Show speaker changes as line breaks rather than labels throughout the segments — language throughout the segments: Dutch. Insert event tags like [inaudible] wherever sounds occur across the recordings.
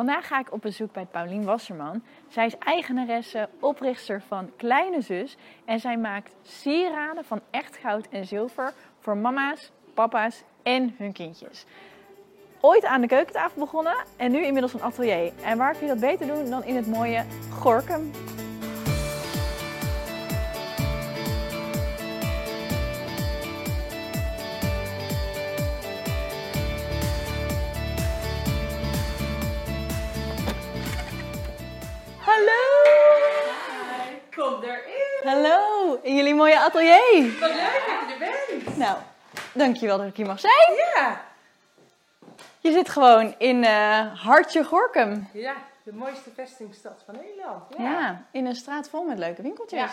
Vandaag ga ik op bezoek bij Paulien Wasserman. Zij is eigenaresse, oprichter van Kleine Zus. En zij maakt sieraden van echt goud en zilver voor mama's, papa's en hun kindjes. Ooit aan de keukentafel begonnen en nu inmiddels een atelier. En waar kun je dat beter doen dan in het mooie Gorkum? Atelier.
Wat leuk dat je er bent.
Nou, dankjewel dat ik hier mag zijn.
Ja.
Je zit gewoon in eh, Hartje Gorkum.
Ja, de mooiste vestingstad van Nederland.
Ja. in een straat vol met leuke winkeltjes.
Ja.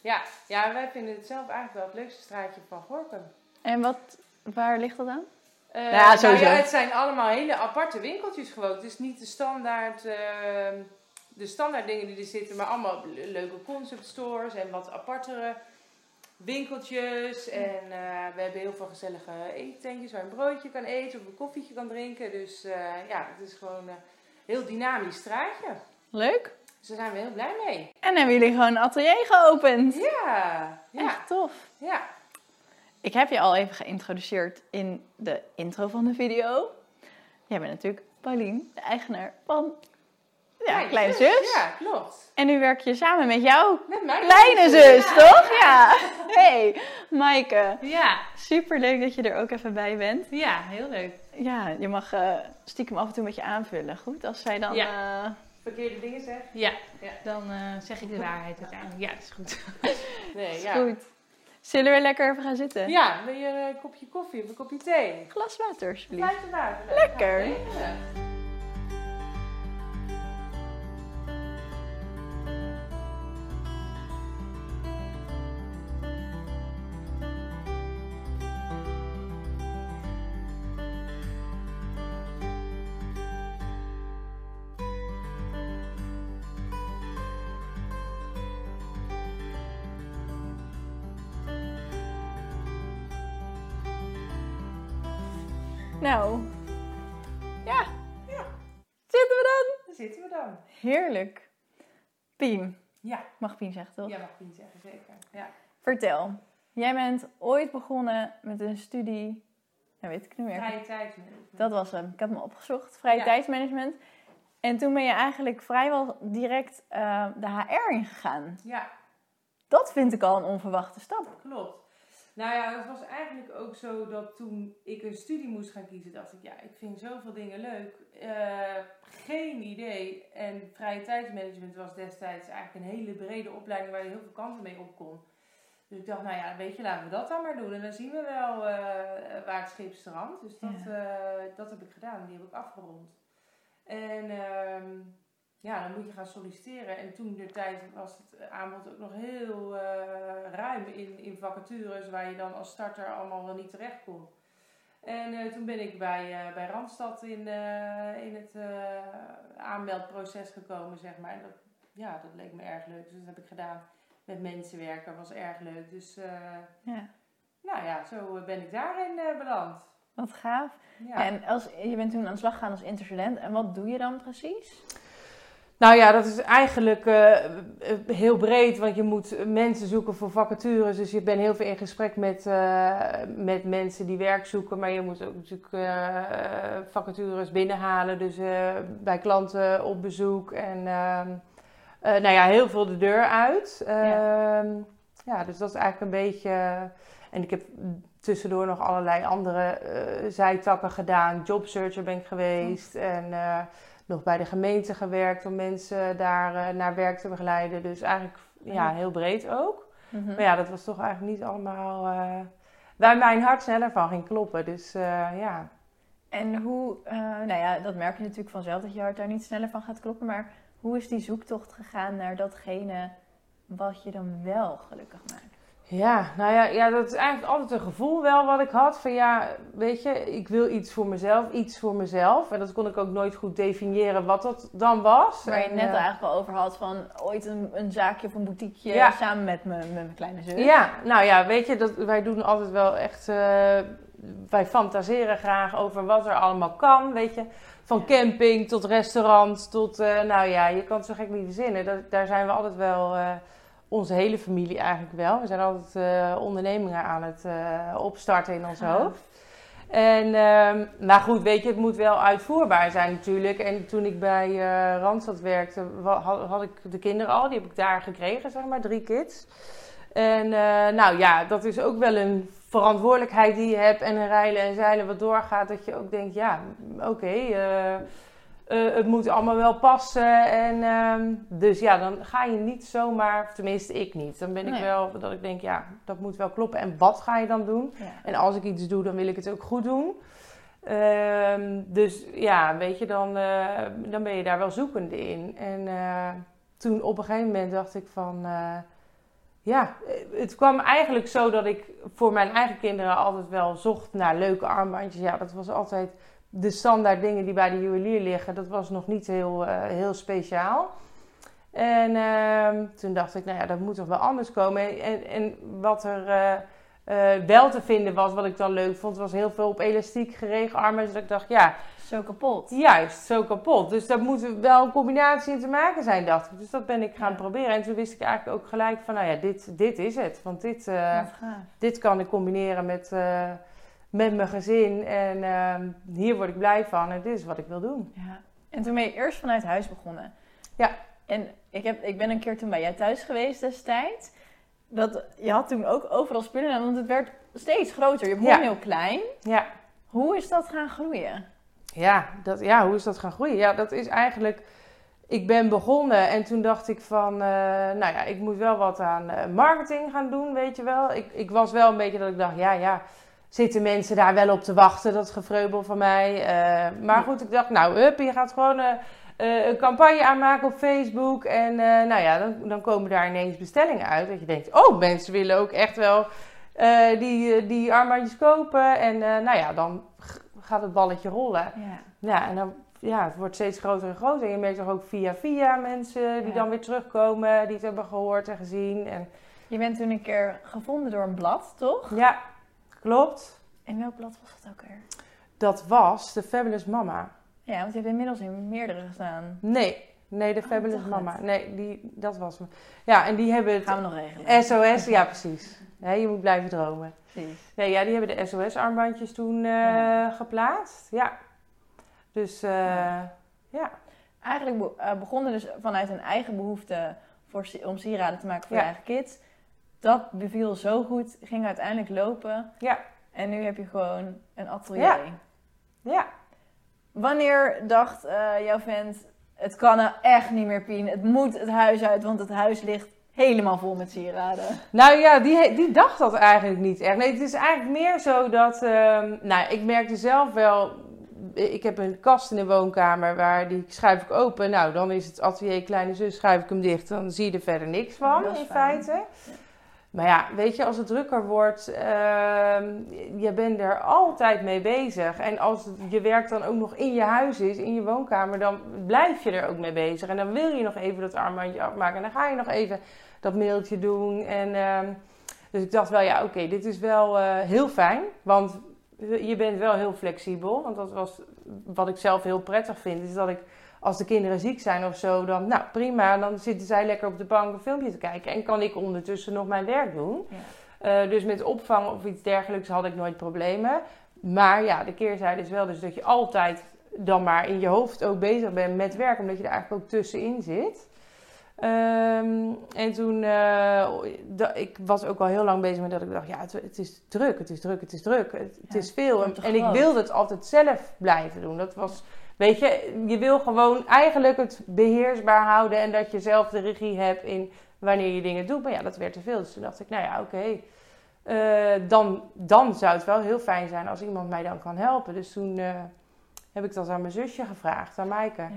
Ja, ja, wij vinden het zelf eigenlijk wel het leukste straatje van Gorkum.
En wat, waar ligt dat aan?
Eh,
Ja,
nou
sowieso.
het zijn allemaal hele aparte winkeltjes gewoon. Het is niet de standaard, eh, de standaard dingen die er zitten, maar allemaal le- leuke concept stores en wat apartere winkeltjes. En eh, we hebben heel veel gezellige eettentjes waar je een broodje kan eten of een koffietje kan drinken. Dus eh, ja, het is gewoon een heel dynamisch straatje.
Leuk.
Dus daar zijn we heel blij mee.
En hebben jullie gewoon een atelier geopend.
Ja, ja,
Echt tof.
ja.
Ik heb je al even geïntroduceerd in de intro van de video. Jij bent natuurlijk Paulien, de eigenaar van ja, Kleine Zus.
Ja, klopt.
En nu werk je samen met jou,
Met mijn
Kleine Zus, toch? Ja. [laughs] Hey, Maaike.
Ja,
Super leuk dat je er ook even bij bent.
ja, heel leuk.
Ja, je mag eh, stiekem af en toe met je aanvullen. Goed, als zij dan... eh,
Verkeerde dingen zeggen.
Ja,
Ja.
dan eh, zeg ik de waarheid uiteindelijk. Ja, dat is goed. [laughs]
Nee,
is
ja.
goed. Zullen we lekker even gaan zitten?
Ja, wil je een kopje koffie of een kopje thee?
Een glas water, alsjeblieft.
Blijf erbij.
Lekker.
Ja.
Nou, ja. Zitten we dan?
Zitten we dan.
Heerlijk. Pien,
Ja,
mag Pien zeggen toch?
ja mag niet zeggen, zeker. Ja.
Vertel, jij bent ooit begonnen met een studie, nou weet ik niet meer.
Vrije tijd.
Dat was hem. Ik heb hem opgezocht. Vrije
Ja.
tijdsmanagement. En toen ben je eigenlijk vrijwel direct eh, de HR ingegaan.
Ja,
Dat vind ik al een onverwachte stap.
klopt. Nou ja, het was eigenlijk ook zo dat toen ik een studie moest gaan kiezen, dacht ik, ja, ik vind zoveel dingen leuk. Eh, geen idee. En vrije tijdsmanagement was destijds eigenlijk een hele brede opleiding waar je heel veel kanten mee op kon. Dus ik dacht, nou ja, weet je, laten we dat dan maar doen. En dan zien we wel eh, waar het schip strandt. Dus dat, eh, dat heb ik gedaan. Die heb ik afgerond. En ehm, ja, dan moet je gaan solliciteren. En toen de tijd was het aanbod ook nog heel eh, ruim in, in vacatures waar je dan als starter allemaal wel niet terecht kon. En eh, toen ben ik bij, eh, bij Randstad in, eh, in het eh, aanmeldproces gekomen, zeg maar. En dat, ja, dat leek me erg leuk. Dus dat heb ik gedaan. Met mensen werken was erg leuk. Dus eh,
Ja,
nou ja, zo ben ik daarin eh, beland.
wat gaaf.
Ja.
En als, je bent toen aan de slag gegaan als interstudent. En wat doe je dan precies?
Nou ja, dat is eigenlijk eh, eh, heel breed, want je moet mensen zoeken voor vacatures. Dus je bent heel veel in gesprek met, eh, met mensen die werk zoeken. Maar je moet ook natuurlijk vacatures binnenhalen. Dus bij klanten op bezoek. En ehm, eh, nou ja, heel veel de deur uit.
Ja.
Ehm, ja, dus dat is eigenlijk een beetje... en ik heb tussendoor nog allerlei andere zijtakken gedaan. Jobsearcher ben ik geweest. En... nog bij de gemeente gewerkt om mensen daar eh, naar werk te begeleiden. Dus eigenlijk ja, heel breed ook.
Mhm.
Maar ja, dat was toch eigenlijk niet allemaal eh, waar mijn hart sneller van ging kloppen. Dus eh, ja.
En hoe, nou ja, dat merk je natuurlijk vanzelf dat je hart daar niet sneller van gaat kloppen. Maar hoe is die zoektocht gegaan naar datgene wat je dan wel gelukkig maakt?
Ja, nou ja, ja, dat is eigenlijk altijd een gevoel wel wat ik had. Van ja, weet je, ik wil iets voor mezelf, iets voor mezelf. En dat kon ik ook nooit goed definiëren wat dat dan was.
Waar je
En,
net
eh,
eigenlijk al over had van ooit een, een zaakje of een boutiqueje
Ja.
samen met, me, met mijn kleine zus.
Ja, nou ja, weet je, dat, wij doen altijd wel echt eh, wij fantaseren graag over wat er allemaal kan, weet je. Van camping tot restaurant tot, eh, nou ja, je kan het zo gek niet verzinnen. Dat, daar zijn we altijd wel, onze hele familie eigenlijk wel. We zijn altijd eh, ondernemingen aan het eh, opstarten in ons hoofd. En, ehm maar goed, weet je, het moet wel uitvoerbaar zijn natuurlijk. En toen ik bij eh, Randstad werkte, had, had ik de kinderen al. Die heb ik daar gekregen, zeg maar, drie kids. En nou ja, dat is ook wel een verantwoordelijkheid die je hebt. En een rijlen en zeilen wat doorgaat. Dat je ook denkt, ja, oké, eh, het moet allemaal wel passen. En, ehm, dus ja, dan ga je niet zomaar, tenminste ik niet. Dan ben ik
Nee.
wel, dat ik denk, ja, dat moet wel kloppen. En wat ga je dan doen?
Ja.
En als ik iets doe, dan wil ik het ook goed doen. Ehm, dus ja, weet je, dan, eh, dan ben je daar wel zoekende in. En eh, toen op een gegeven moment dacht ik van... ja, het kwam eigenlijk zo dat ik voor mijn eigen kinderen altijd wel zocht naar leuke armbandjes. Ja, dat was altijd de standaard dingen die bij de juwelier liggen. Dat was nog niet heel, eh, heel speciaal. En ehm, toen dacht ik, nou ja, dat moet toch wel anders komen. En, en wat er eh, eh, wel te vinden was, wat ik dan leuk vond, was heel veel op elastiek geregen armbandjes. Dat ik dacht, ja,
Zo kapot.
Juist, zo kapot. Dus daar moet wel een combinatie in te maken zijn, dacht ik. Dus dat ben ik gaan
Ja.
proberen. En toen wist ik eigenlijk ook gelijk van, nou ja, dit, dit is het. Want dit, dit kan ik combineren met, met mijn gezin. En ehm, hier word ik blij van. En dit is wat ik wil doen.
Ja. En toen ben je eerst vanuit huis begonnen.
Ja.
En ik, heb, ik ben een keer toen bij jij thuis geweest destijds. Dat, je had toen ook overal spullen, want het werd steeds groter. Je begon
Ja.
heel klein.
Ja,
Hoe is dat gaan groeien?
ja, dat, ja hoe is dat gaan groeien? Ja, dat is eigenlijk... Ik ben begonnen en toen dacht ik van, eh, nou ja, ik moet wel wat aan eh, marketing gaan doen, weet je wel. Ik, ik was wel een beetje dat ik dacht, ja, ja, zitten mensen daar wel op te wachten, dat gevreubel van mij. Eh, maar goed, ik dacht, nou, hup, je gaat gewoon eh, eh, een campagne aanmaken op Facebook. En nou ja, dan, dan komen daar ineens bestellingen uit. Dat je denkt, oh, mensen willen ook echt wel die, die armbandjes kopen. En nou ja, dan gaat het balletje rollen.
Ja.
Ja, en dan, ja, het wordt steeds groter en groter. En je merkt toch ook via via mensen die
Ja.
dan weer terugkomen, die het hebben gehoord en gezien. En
Je bent toen een keer gevonden door een blad, toch?
ja, klopt.
En welk blad was dat ook weer?
Dat was de Fabulous Mama.
Ja, want je hebt inmiddels in meerdere gestaan.
Nee, nee, de
Oh,
Fabulous Mama.
het.
Nee, die, dat was me. Ja, en die hebben
Gaan we
het
nog regelen.
SOS, ja precies. Je moet blijven dromen.
Precies.
Nee, ja, die hebben de SOS-armbandjes toen eh,
Ja.
geplaatst. Ja. Dus, eh,
Ja.
ja.
Eigenlijk be- eh, begonnen dus vanuit een eigen behoefte voor, om sieraden te maken voor je eigen kids. Dat beviel zo goed, ging uiteindelijk lopen.
Ja.
En nu heb je gewoon een atelier.
Ja. Ja.
Wanneer dacht eh, jouw vent, het kan er echt niet meer, Pien. Het moet het huis uit, want het huis ligt helemaal vol met sieraden.
Nou ja, die, die dacht dat eigenlijk niet echt. Nee, het is eigenlijk meer zo dat... ehm, nou, ik merkte zelf wel... Ik heb een kast in de woonkamer waar die schuif ik open. Nou, dan is het atelier kleine zus, schuif ik hem dicht. Dan zie je er verder niks van, in
fijn.
feite. Maar ja, weet je, als het drukker wordt, ehm, je bent er altijd mee bezig. En als je werk dan ook nog in je huis is, in je woonkamer, dan blijf je er ook mee bezig. En dan wil je nog even dat armbandje afmaken. En dan ga je nog even dat mailtje doen. En, ehm, dus ik dacht wel, ja, oké, dit is wel eh, heel fijn. Want je bent wel heel flexibel. Want dat was wat ik zelf heel prettig vind, is dat ik als de kinderen ziek zijn of zo, dan nou prima, dan zitten zij lekker op de bank een filmpje te kijken en kan ik ondertussen nog mijn werk doen.
Ja.
Eh, dus met opvang of iets dergelijks had ik nooit problemen. Maar ja, de keerzijde is wel dus dat je altijd dan maar in je hoofd ook bezig bent met werk, omdat je er eigenlijk ook tussenin zit. Ehm, en toen, eh, ik was ook al heel lang bezig met dat ik dacht, ja, het, het is druk, het is druk, het is druk, het, is veel. En, ik wilde het altijd zelf blijven doen. Dat was, weet je, je wil gewoon eigenlijk het beheersbaar houden en dat je zelf de regie hebt in wanneer je dingen doet. Maar ja, dat werd te veel. Dus toen dacht ik, nou ja, oké. Eh, dan, dan zou het wel heel fijn zijn als iemand mij dan kan helpen. Dus toen eh, heb ik dat aan mijn zusje gevraagd, aan Maaike.
Ja.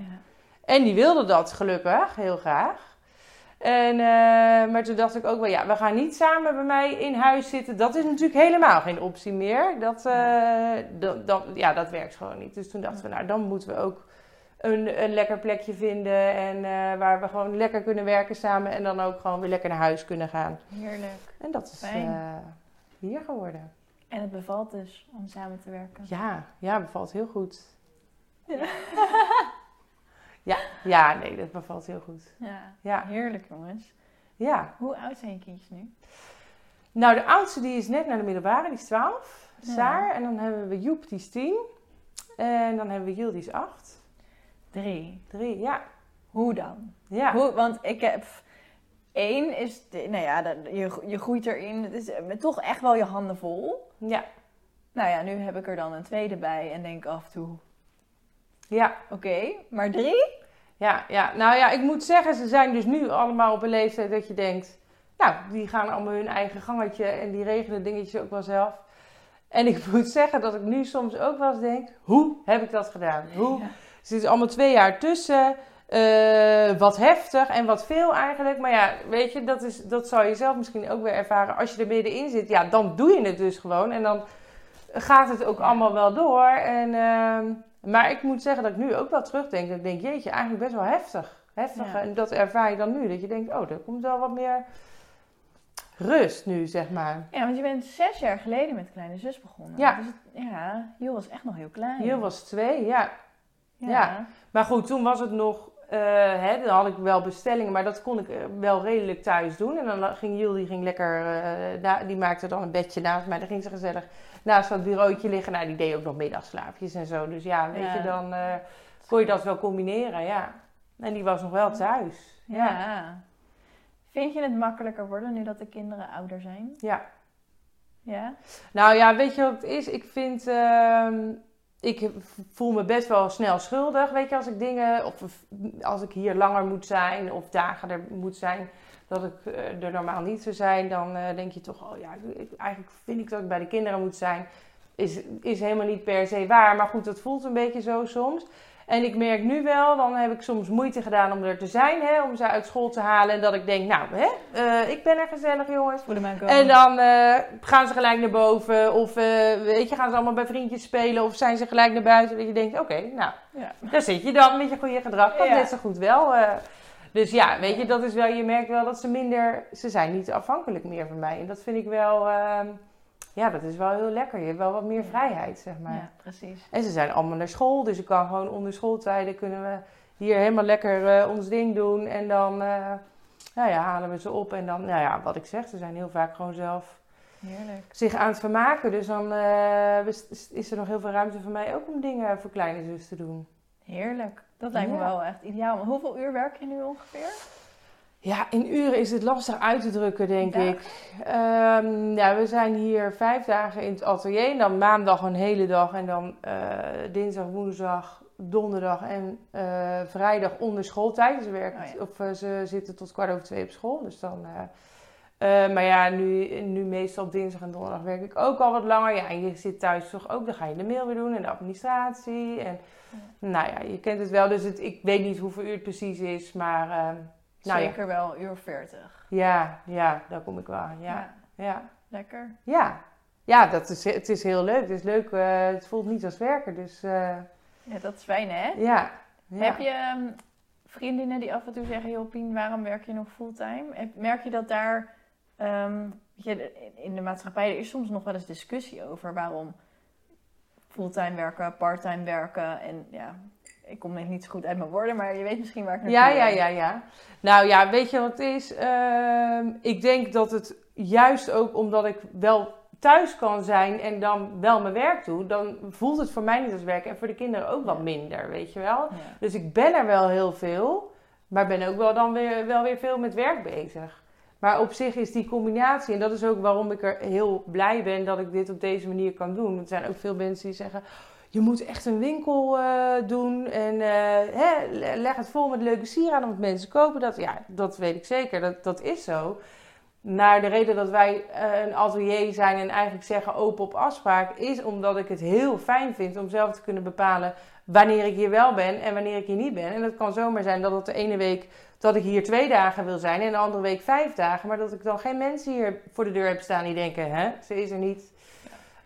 En die wilde dat gelukkig, heel graag. En, eh, maar toen dacht ik ook wel, ja, we gaan niet samen bij mij in huis zitten. Dat is natuurlijk helemaal geen optie meer. Dat, eh, dat, dat- ja, dat werkt gewoon niet. Dus toen dachten we, nou, dan moeten we ook een, een lekker plekje vinden. En eh, waar we gewoon lekker kunnen werken samen. En dan ook gewoon weer lekker naar huis kunnen gaan.
Heerlijk.
En dat is hier geworden.
En het bevalt dus om samen te werken.
Ja, ja, bevalt heel goed.
Ja. [laughs]
Ja, ja, nee, dat bevalt heel goed.
Ja,
Ja,
heerlijk jongens.
ja.
Hoe oud zijn je kindjes nu?
Nou, de oudste die is net naar de middelbare, die is 12.
Ja.
Saar. En dan hebben we Joep, die is 10. En dan hebben we Jill, die is 8.
Drie.
3, ja.
Hoe dan?
Ja.
Hoe, want ik heb... Eén is, de- nou ja, je, je groeit erin. Het is eh, toch echt wel je handen vol.
Ja.
Nou ja, nu heb ik er dan een tweede bij en denk af en toe,
Ja.
oké, maar drie?
Ja, ja, nou ja, ik moet zeggen, ze zijn dus nu allemaal op een leeftijd dat je denkt, nou, die gaan allemaal hun eigen gangetje en die regelen dingetjes ook wel zelf. En ik [laughs] moet zeggen dat ik nu soms ook wel eens denk, hoe heb ik dat gedaan? Hoe?
Ja.
Er zitten allemaal twee jaar tussen, eh, wat heftig en wat veel eigenlijk. Maar ja, weet je, dat, is, dat zal je zelf misschien ook weer ervaren. Als je er middenin zit, ja, dan doe je het dus gewoon. En dan gaat het ook allemaal wel door. En, ehm, maar ik moet zeggen dat ik nu ook wel terugdenk. Dat ik denk, jeetje, eigenlijk best wel heftig. Heftig.
Ja.
En dat ervaar je dan nu. Dat je denkt, oh, er komt wel wat meer rust nu, zeg maar.
Ja, want je bent zes jaar geleden met Kleine Zus begonnen.
Ja.
Dus het- ja, Joel was echt nog heel klein.
Hier was twee, ja.
ja.
ja. Maar goed, toen was het nog, eh, hè, dan had ik wel bestellingen, maar dat kon ik eh, wel redelijk thuis doen. En dan ging Jill, die ging lekker, eh, die maakte dan een bedje naast mij. Dan ging ze gezellig naast dat bureautje liggen. Nou, die deed ook nog middagslaapjes en zo. Dus ja, weet
Ja.
je, dan eh, kon je dat wel combineren, ja. En die was nog wel thuis.
Ja. Vind je het makkelijker worden nu dat de kinderen ouder zijn?
Ja.
Ja?
Nou ja, weet je wat het is? Ik vind, ehm, ik voel me best wel snel schuldig, weet je, als ik dingen, of als ik hier langer moet zijn, of dagen er moet zijn, dat ik eh, er normaal niet zou zijn, dan eh, denk je toch, oh ja, eigenlijk vind ik dat ik bij de kinderen moet zijn. Is, is helemaal niet per se waar, maar goed, dat voelt een beetje zo soms. En ik merk nu wel, dan heb ik soms moeite gedaan om er te zijn, hè, om ze uit school te halen. En dat ik denk, nou, hè, eh, ik ben er gezellig, jongens. En dan gaan ze gelijk naar boven. Of weet je, gaan ze allemaal bij vriendjes spelen. Of zijn ze gelijk naar buiten. Dat je denkt, oké, nou,
Ja.
daar zit je dan met je goede gedrag. Dat
Ja.
net zo goed wel. Dus ja, weet je, dat is wel, je merkt wel dat ze minder, ze zijn niet afhankelijk meer van mij. En dat vind ik wel, ehm, ja, dat is wel heel lekker. Je hebt wel wat meer vrijheid, zeg maar.
ja, precies.
En ze zijn allemaal naar school, dus ik kan gewoon onder schooltijden kunnen we hier helemaal lekker eh, ons ding doen. En dan eh, nou ja, halen we ze op. En dan, nou ja, wat ik zeg, ze zijn heel vaak gewoon zelf
Heerlijk.
zich aan het vermaken. Dus dan eh, is er nog heel veel ruimte voor mij ook om dingen voor kleine zus te doen.
Heerlijk. Dat lijkt me
Ja.
wel echt ideaal. Maar hoeveel uur werk je nu ongeveer?
Ja, in uren is het lastig uit te drukken, denk ik. Ehm, ja, we zijn hier vijf dagen in het atelier. Dan maandag een hele dag. En dan eh, dinsdag, woensdag, donderdag en eh, vrijdag onder schooltijd. Ze, werken,
Oh ja.
of, eh, ze zitten tot kwart over twee op school. Dus dan... eh, maar ja, nu, nu meestal op dinsdag en donderdag werk ik ook al wat langer. Ja, en je zit thuis toch ook, dan ga je de mail weer doen en de administratie. En nou ja, je kent het wel. Dus het, ik weet niet hoeveel uur het precies is, maar... eh, nou ja,
Zeker wel een uur of veertig.
ja, ja, daar kom ik wel aan. Ja, ja,
Lekker.
ja. Ja, dat is, het is heel leuk. Het is leuk. eh, het voelt niet als werken. Dus
Ja, dat is fijn hè?
ja.
Heb je ehm, vriendinnen die af en toe zeggen, joh Pien, waarom werk je nog fulltime? Merk je dat daar, ehm, je, in de maatschappij, er is soms nog wel eens discussie over waarom fulltime werken, parttime werken en ja, ik kom net niet zo goed uit mijn woorden, maar je weet misschien waar ik naartoe
Ja, ja, ja, ja. Nou ja, weet je wat het is? Ehm, ik denk dat het juist ook omdat ik wel thuis kan zijn en dan wel mijn werk doe, dan voelt het voor mij niet als werken en voor de kinderen ook wat minder, weet je wel.
Ja.
Dus ik ben er wel heel veel, maar ben ook wel dan weer, wel weer veel met werk bezig. Maar op zich is die combinatie, en dat is ook waarom ik er heel blij ben dat ik dit op deze manier kan doen. Er zijn ook veel mensen die zeggen, je moet echt een winkel eh, doen en eh, hè, le- leg het vol met leuke sieraden, want mensen kopen dat. Ja, dat weet ik zeker, dat, dat is zo. Maar de reden dat wij eh, een atelier zijn en eigenlijk zeggen open op afspraak, is omdat ik het heel fijn vind om zelf te kunnen bepalen wanneer ik hier wel ben en wanneer ik hier niet ben. En het kan zomaar zijn dat het de ene week dat ik hier twee dagen wil zijn en de andere week vijf dagen, maar dat ik dan geen mensen hier voor de deur heb staan die denken, hè, ze is er niet.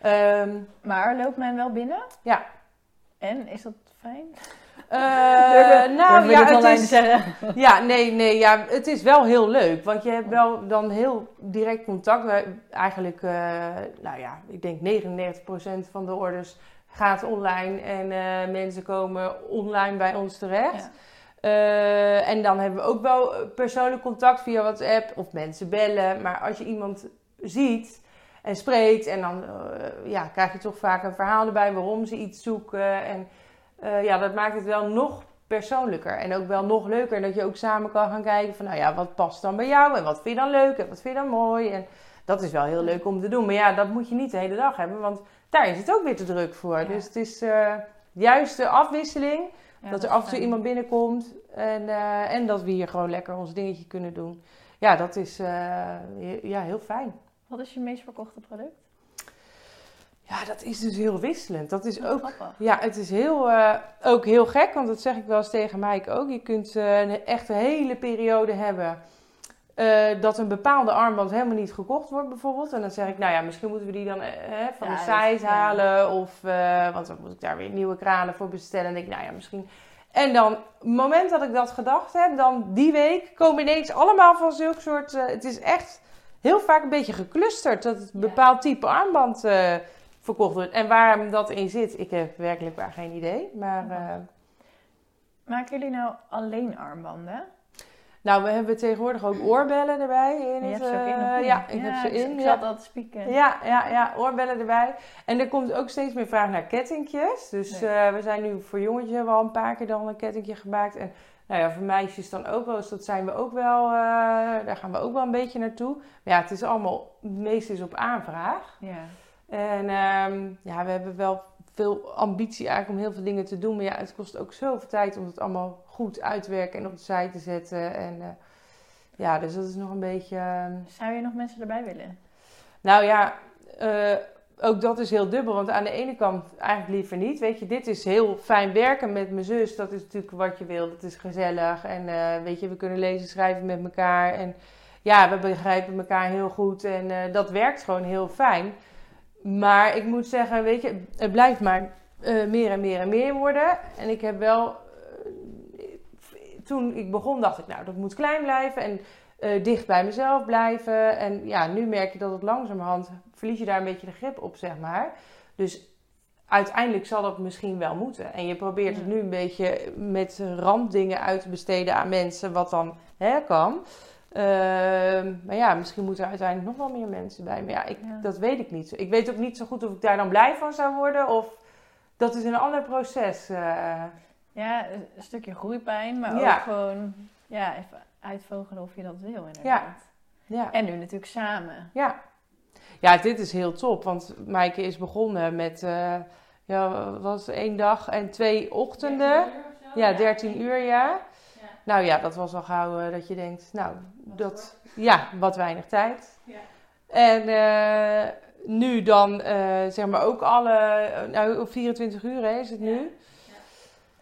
Ehm,
Maar loopt men wel binnen?
Ja.
En, is dat fijn?
Eh,
Durven-
nou
durven
ja, het is,
zeggen? [laughs]
ja, nee, nee, ja, het is wel heel leuk. Want je hebt wel dan heel direct contact. Eigenlijk, eh, nou ja, ik denk 99% van de orders gaat online. En eh, mensen komen online bij ons terecht. Eh, en dan hebben we ook wel persoonlijk contact via WhatsApp of mensen bellen. Maar als je iemand ziet en spreekt, en dan eh, ja, krijg je toch vaak een verhaal erbij waarom ze iets zoeken. En eh, ja, dat maakt het wel nog persoonlijker en ook wel nog leuker. Dat je ook samen kan gaan kijken van, nou ja, wat past dan bij jou en wat vind je dan leuk en wat vind je dan mooi. En dat is wel heel leuk om te doen. Maar ja, dat moet je niet de hele dag hebben, want daar is het ook weer te druk voor.
Ja.
Dus het is eh juist de afwisseling.
Ja,
dat er af en toe
fijn.
iemand binnenkomt en, eh, en dat we hier gewoon lekker ons dingetje kunnen doen. Ja, dat is eh, ja, heel fijn.
Wat is je meest verkochte product?
Ja, dat is dus heel wisselend. Dat is ook,
Grappig.
ja, het is heel, eh, ook heel gek, want dat zeg ik wel eens tegen Mike ook. Je kunt een echt een hele periode hebben eh, dat een bepaalde armband helemaal niet gekocht wordt bijvoorbeeld. En dan zeg ik, nou ja, misschien moeten we die dan eh, van
Ja,
de
ja.
halen. Of, eh, want dan moet ik daar weer nieuwe kranen voor bestellen. En denk ik, nou ja, misschien... En dan, op het moment dat ik dat gedacht heb, dan die week komen ineens allemaal van zulke soort... het is echt heel vaak een beetje geclusterd dat het een bepaald type armband verkocht wordt. En waar dat in zit, ik heb werkelijk waar geen idee. Maar
Maken jullie nou alleen armbanden?
Nou, we hebben tegenwoordig ook oorbellen erbij. In
Je
het,
hebt ze ook in,
eh, ja, ik heb ze
ik-
in.
Ik
ja.
zat al te spieken.
Ja, ja, ja, oorbellen erbij. En er komt ook steeds meer vraag naar kettingjes. Dus
Nee.
eh, we zijn nu voor jongetjes hebben we al een paar keer dan een kettingje gemaakt. En nou ja, voor meisjes dan ook wel. Dus dat zijn we ook wel, eh, daar gaan we ook wel een beetje naartoe. Maar ja, het is allemaal, het meeste is op aanvraag.
Ja.
En ehm, ja, we hebben wel veel ambitie eigenlijk om heel veel dingen te doen. Maar ja, het kost ook zoveel tijd om het allemaal goed uit te werken en op de site te zetten. En eh, ja, dus dat is nog een beetje... ehm,
Zou je nog mensen erbij willen?
nou ja, eh, ook dat is heel dubbel. Want aan de ene kant eigenlijk liever niet. Weet je, dit is heel fijn werken met mijn zus. Dat is natuurlijk wat je wil. Dat is gezellig. En eh, weet je, we kunnen lezen, schrijven met elkaar. En ja, we begrijpen elkaar heel goed. En dat werkt gewoon heel fijn. Maar ik moet zeggen, weet je, het blijft maar eh, meer en meer en meer worden. En ik heb wel... eh, toen ik begon dacht ik, nou, dat moet klein blijven. En eh, dicht bij mezelf blijven. En ja, nu merk je dat het langzamerhand verlies je daar een beetje de grip op, zeg maar. Dus uiteindelijk zal dat misschien wel moeten. En je probeert het nu een beetje met randdingen uit te besteden aan mensen, wat dan hè, kan. Ehm, maar ja, misschien moeten er uiteindelijk nog wel meer mensen bij. Maar ja, ik,
Ja.
dat weet ik niet. Ik weet ook niet zo goed of ik daar dan blij van zou worden. Of dat is een ander proces. eh.
Ja, een stukje groeipijn, maar
Ja.
ook gewoon ja, even uitvogelen of je dat wil inderdaad.
ja.
En nu natuurlijk samen.
Ja. ja, dit is heel top. Want Maaike is begonnen met eh, ja, was één dag en twee ochtenden. Ja, 13 uur, ja.
Ja.
Nou ja, dat was al gauw eh, dat je denkt, nou, dat, ja, wat weinig tijd.
Ja.
En eh, nu dan, eh, zeg maar, ook alle, nou, 24 uur hè, is het nu.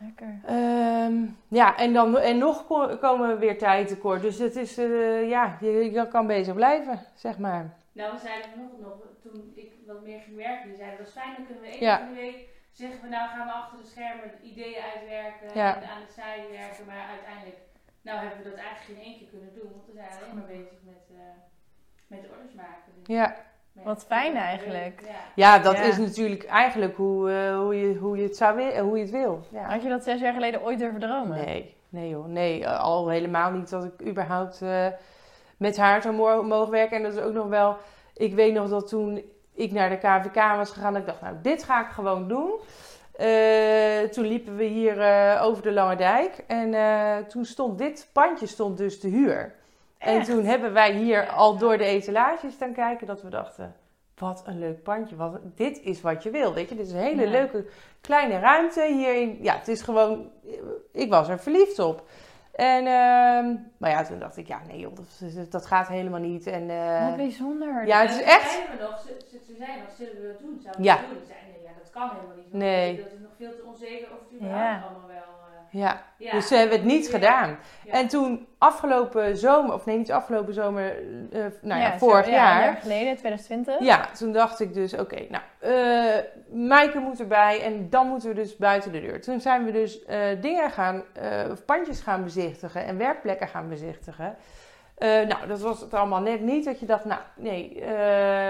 Lekker.
Ehm, ja, en, dan, en nog ko- komen we weer tijd tekort. Dus het is, eh, ja, je, je kan bezig blijven, zeg maar.
Nou, we zeiden vanochtend nog, toen ik wat meer ging werken, die zeiden dat is fijn, dan kunnen we één
Ja.
keer in de week zeggen we nou gaan we achter de schermen de ideeën uitwerken
Ja.
en aan de site werken, maar uiteindelijk, nou hebben we dat eigenlijk geen één keer kunnen doen, want we zijn alleen maar bezig met, eh, met de orders maken. Dus,
Ja,
Wat fijn eigenlijk.
Ja.
ja dat
Ja.
is natuurlijk eigenlijk hoe, eh, hoe, je, hoe, je het zou wi- eh, hoe je het wil. Ja.
Had je dat zes jaar geleden ooit durven dromen?
Nee, nee joh, nee. Al helemaal niet dat ik überhaupt eh, met haar zou mo- mogen werken. En dat is ook nog wel, ik weet nog dat toen ik naar de KVK was gegaan, dat ik dacht, nou, dit ga ik gewoon doen. Eh, toen liepen we hier eh, over de Lange Dijk en eh, toen stond dit pandje stond dus te huur. En toen hebben wij hier al door de etalages staan kijken dat we dachten, wat een leuk pandje. Wat, dit is wat je wil, weet je. Dit is een hele
Ja.
leuke kleine ruimte hierin. Ja, het is gewoon, ik was er verliefd op. En, ehm, maar ja, toen dacht ik, ja, nee joh, dat, dat gaat helemaal niet. En, eh,
Wat bijzonder.
ja, het is echt...
We nog, ze, ze, ze zeiden nog, zullen we dat doen? Zouden we
Ja.
dat doen? Ze zeiden, nee, ja, dat kan helemaal niet.
Nee.
Dat is nog veel te onzeker of het
Ja.
überhaupt allemaal wel... eh,
Ja.
Ja.
Dus ze hebben het niet
Ja.
gedaan.
Ja.
En toen afgelopen zomer, of nee, niet afgelopen zomer, eh, nou ja, vorig
ja,
jaar.
Een jaar geleden, 2020.
Ja, toen dacht ik dus, oké, nou, eh Maaike moet erbij en dan moeten we dus buiten de deur. Toen zijn we dus eh, dingen gaan, eh, of pandjes gaan bezichtigen en werkplekken gaan bezichtigen. Eh, nou, dat was het allemaal net niet dat je dacht, nou, nee.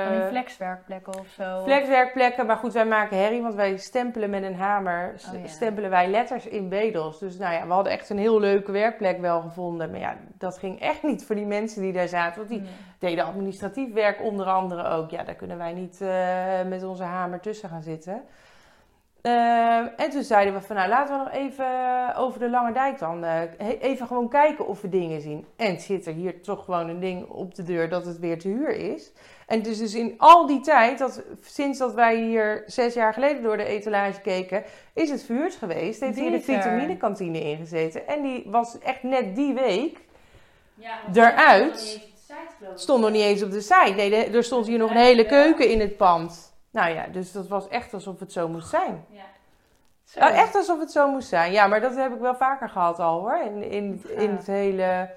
Van die flexwerkplekken of zo.
Flexwerkplekken, maar goed, wij maken herrie, want wij stempelen met een hamer,
Oh ja.
stempelen wij letters in bedels. Dus nou ja, we hadden echt een heel leuke werkplek wel gevonden. Maar ja, dat ging echt niet voor die mensen die daar zaten, want die
Nee.
deden administratief werk onder andere ook. Ja, daar kunnen wij niet eh, met onze hamer tussen gaan zitten. Eh, en toen zeiden we van, nou laten we nog even over de Lange Dijk dan, eh, even gewoon kijken of we dingen zien. En zit er hier toch gewoon een ding op de deur dat het weer te huur is. En dus, dus in al die tijd, dat, sinds dat wij hier zes jaar geleden door de etalage keken, is het verhuurd geweest. Heeft hier de vitaminekantine ingezeten. En die was echt net die week
Ja,
Eruit
stond nog niet eens op de site.
Nee, er stond hier nog een hele keuken in het pand. Nou ja, dus dat was echt alsof het zo moest zijn.
Ja.
Zo.
Nou, echt alsof het zo moest zijn. Ja, maar dat heb ik wel vaker gehad al hoor. In, in, in het hele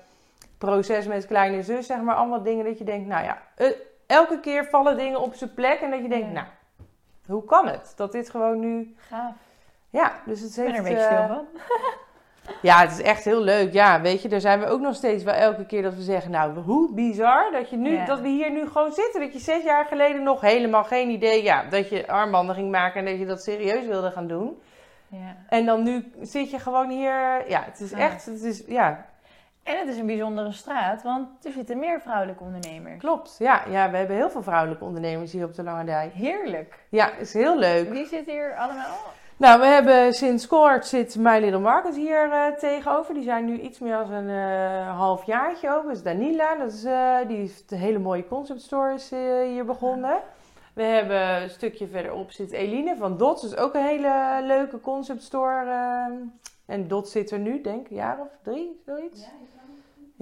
proces met kleine zus, zeg maar. Allemaal dingen dat je denkt, nou ja, eh, elke keer vallen dingen op zijn plek. En dat je denkt,
Ja.
nou, hoe kan het? Dat dit gewoon nu...
Gaaf.
Ja, dus het
Ik ben er
heeft...
een beetje
eh,
stil van. [laughs]
Ja, het is echt heel leuk. Ja, weet je, daar zijn we ook nog steeds wel elke keer dat we zeggen, nou, hoe bizar dat, je nu,
Ja.
dat we hier nu gewoon zitten. Dat je zes jaar geleden nog helemaal geen idee, ja, dat je armbanden ging maken en dat je dat serieus wilde gaan doen.
Ja.
En dan nu zit je gewoon hier, ja, het is echt, het is, ja,
En het is een bijzondere straat, want er zitten meer vrouwelijke ondernemers.
klopt. Ja, ja, we hebben heel veel vrouwelijke ondernemers hier op de Lange Dijk.
Heerlijk.
Ja, is heel leuk.
Wie zit hier allemaal?
Nou, we hebben sinds kort zit My Little Market hier eh, tegenover. Die zijn nu iets meer dan een eh half jaartje open. Dat is Danila, dat is, eh, die heeft een hele mooie concept stores hier begonnen. We hebben een stukje verderop zit Eline van Dots. Dat is ook een hele leuke concept store. en Dots zit er nu, denk ik, een jaar of drie, zoiets.
Ja,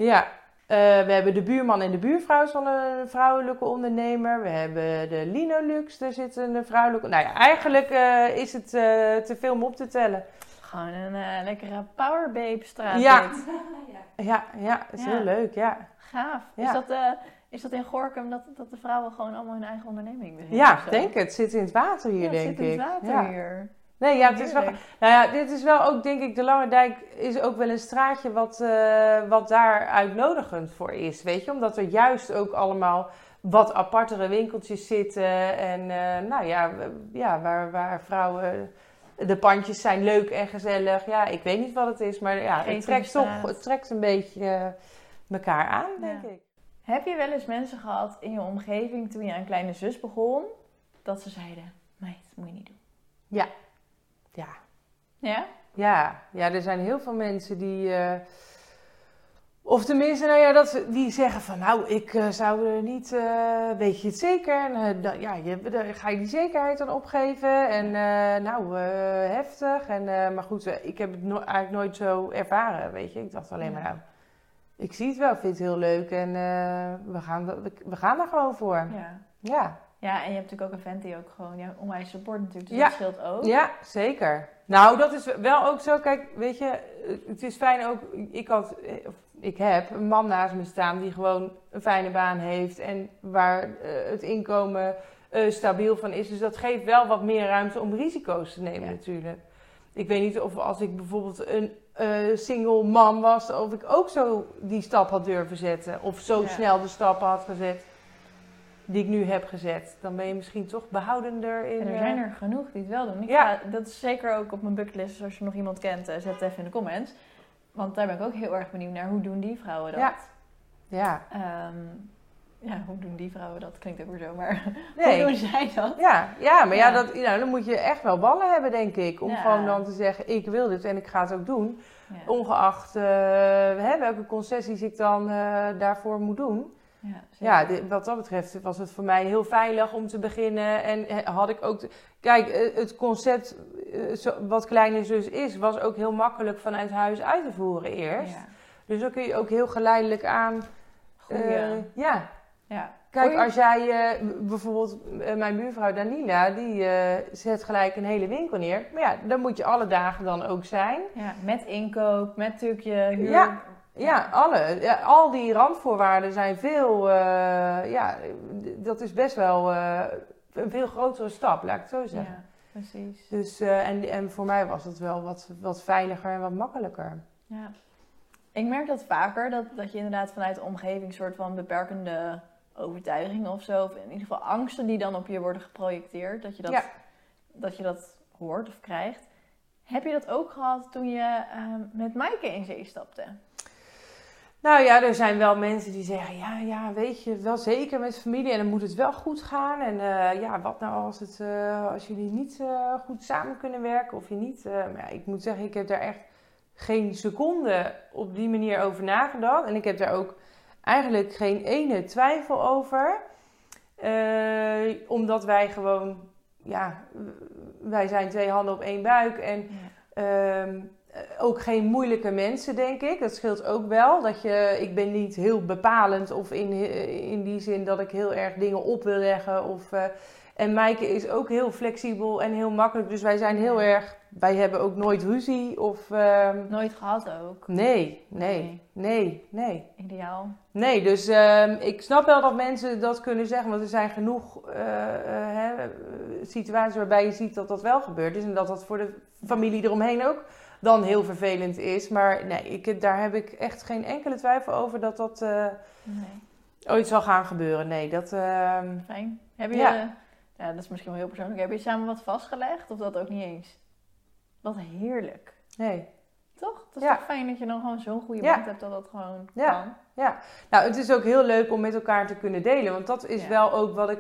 Ja, eh, we hebben de buurman en de buurvrouw is van een vrouwelijke ondernemer. We hebben de Linolux, daar zit een vrouwelijke... Nou ja, eigenlijk eh, is het eh, te veel om op te tellen.
Gewoon een lekkere powerbabe straat.
Ja. [laughs]
ja.
Ja, ja, is
Ja.
heel leuk, ja.
Gaaf.
Ja.
Is, dat, eh, is dat in Gorkum dat, dat de vrouwen gewoon allemaal hun eigen onderneming beginnen?
Ja,
zo?
denk het. Het zit in het water hier,
Ja, het
denk
zit in
ik.
het water
ja.
hier.
Nee, ja, het is wel... Nou ja, dit is wel ook, denk ik, de Lange Dijk is ook wel een straatje wat, eh, wat daar uitnodigend voor is. Weet je, omdat er juist ook allemaal wat apartere winkeltjes zitten. En eh, nou ja, ja waar, waar vrouwen. De pandjes zijn leuk en gezellig. Ja, ik weet niet wat het is, maar ja, het trekt toch het trekt een beetje eh, elkaar aan, denk
Ja.
ik.
Heb je wel eens mensen gehad in je omgeving toen je aan kleine zus begon, dat ze zeiden, meid, dat moet je niet doen.
Ja,
Ja?
Ja, ja, er zijn heel veel mensen die. eh, of tenminste, nou ja, dat, die zeggen van nou, ik eh, zou er niet, eh, weet je het zeker? En dan, ja, je, dan ga je die zekerheid dan opgeven? En nou, heftig. En, maar goed, ik heb het no- eigenlijk nooit zo ervaren, weet je. Ik dacht alleen maar nou, ik zie het wel, ik vind het heel leuk en we, gaan, we, we gaan daar gewoon voor.
Ja.
Ja.
Ja, en je hebt natuurlijk ook een vent die ook gewoon jou onwijs support natuurlijk, dus
Ja.
dat scheelt ook.
Ja, zeker. Nou, dat is wel ook zo. Kijk, weet je, het is fijn ook. Ik had, of ik heb een man naast me staan die gewoon een fijne baan heeft en waar eh, het inkomen eh, stabiel van is. Dus dat geeft wel wat meer ruimte om risico's te nemen,
Ja.
natuurlijk. Ik weet niet of als ik bijvoorbeeld een eh, single man was, of ik ook zo die stap had durven zetten. Of zo
Ja.
snel de stappen had gezet die ik nu heb gezet. Dan ben je misschien toch behoudender in.
En er
eh,
zijn er genoeg die het wel doen. Ik
Ja.
ga, dat is zeker ook op mijn bucketlist. Dus als je nog iemand kent, eh, zet het even in de comments. Want daar ben ik ook heel erg benieuwd naar. Hoe doen die vrouwen dat?
Ja. Ja,
Ehm, ja, hoe doen die vrouwen dat? Klinkt ook weer zo, maar [laughs]
nee.
hoe doen zij dat?
Ja, ja, maar ja,
Ja.
dat, nou, dan moet je echt wel ballen hebben, denk ik. Om
Ja.
gewoon dan te zeggen, ik wil dit en ik ga het ook doen.
Ja.
Ongeacht eh, hè, welke concessies ik dan daarvoor moet doen.
Ja,
Ja, dit- wat dat betreft was het voor mij heel veilig om te beginnen. En eh, had ik ook... Kijk, eh, het concept eh, wat Kleine Zus is, was ook heel makkelijk vanuit huis uit te voeren eerst.
Ja.
Dus dan kun je ook heel geleidelijk aan...
Goeie.
ja,
Ja.
Kijk, als jij bijvoorbeeld mijn buurvrouw Danila, die zet gelijk een hele winkel neer. Maar ja, dan moet je alle dagen dan ook zijn.
Ja, met inkoop, met natuurlijk je huur.
Ja. Ja, alle. Ja, al die randvoorwaarden zijn veel, eh, ja, dat is best wel eh, een veel grotere stap, laat ik het zo zeggen.
Ja, precies.
Dus, eh, en, en voor mij was het wel wat, wat veiliger en wat makkelijker.
Ja. Ik merk dat vaker, dat, dat je inderdaad vanuit de omgeving een soort van beperkende overtuigingen of zo, of in ieder geval angsten die dan op je worden geprojecteerd, dat je dat,
Ja.
dat, je dat hoort of krijgt. Heb je dat ook gehad toen je ehm, met Maaike in zee stapte?
Nou ja, er zijn wel mensen die zeggen, ja, ja, weet je, wel zeker met familie en dan moet het wel goed gaan. En eh, ja, wat nou als, het, eh, als jullie niet eh, goed samen kunnen werken of je niet... maar ja, ik moet zeggen, ik heb daar echt geen seconde op die manier over nagedacht. En ik heb daar ook eigenlijk geen ene twijfel over. Omdat wij gewoon, ja, wij zijn twee handen op één buik en... Ehm, eh, ook geen moeilijke mensen, denk ik. Dat scheelt ook wel. Dat je, ik ben niet heel bepalend of in, in die zin dat ik heel erg dingen op wil leggen. Of, eh, en Maaike is ook heel flexibel en heel makkelijk. Dus wij zijn heel erg... Wij hebben ook nooit ruzie of... ehm,
Nooit gehad ook.
nee, nee, nee, nee.
Ideaal.
Nee, dus ehm, ik snap wel dat mensen dat kunnen zeggen. Want er zijn genoeg eh, eh, hè, eh, situaties waarbij je ziet dat dat wel gebeurd is. En dat dat voor de familie eromheen ook dan heel vervelend is. Maar nee, ik, daar heb ik echt geen enkele twijfel over dat dat eh,
Nee.
ooit zal gaan gebeuren. Nee, dat... ehm,
Fijn. Heb je,
Ja.
ja. dat is misschien wel heel persoonlijk. Heb je samen wat vastgelegd of dat ook niet eens? Wat heerlijk.
nee.
Toch? Het is
Ja.
toch fijn dat je dan gewoon zo'n goede
Ja.
band hebt dat dat gewoon
Ja.
kan.
Nou, het is ook heel leuk om met elkaar te kunnen delen. Want dat is
Ja.
wel ook wat ik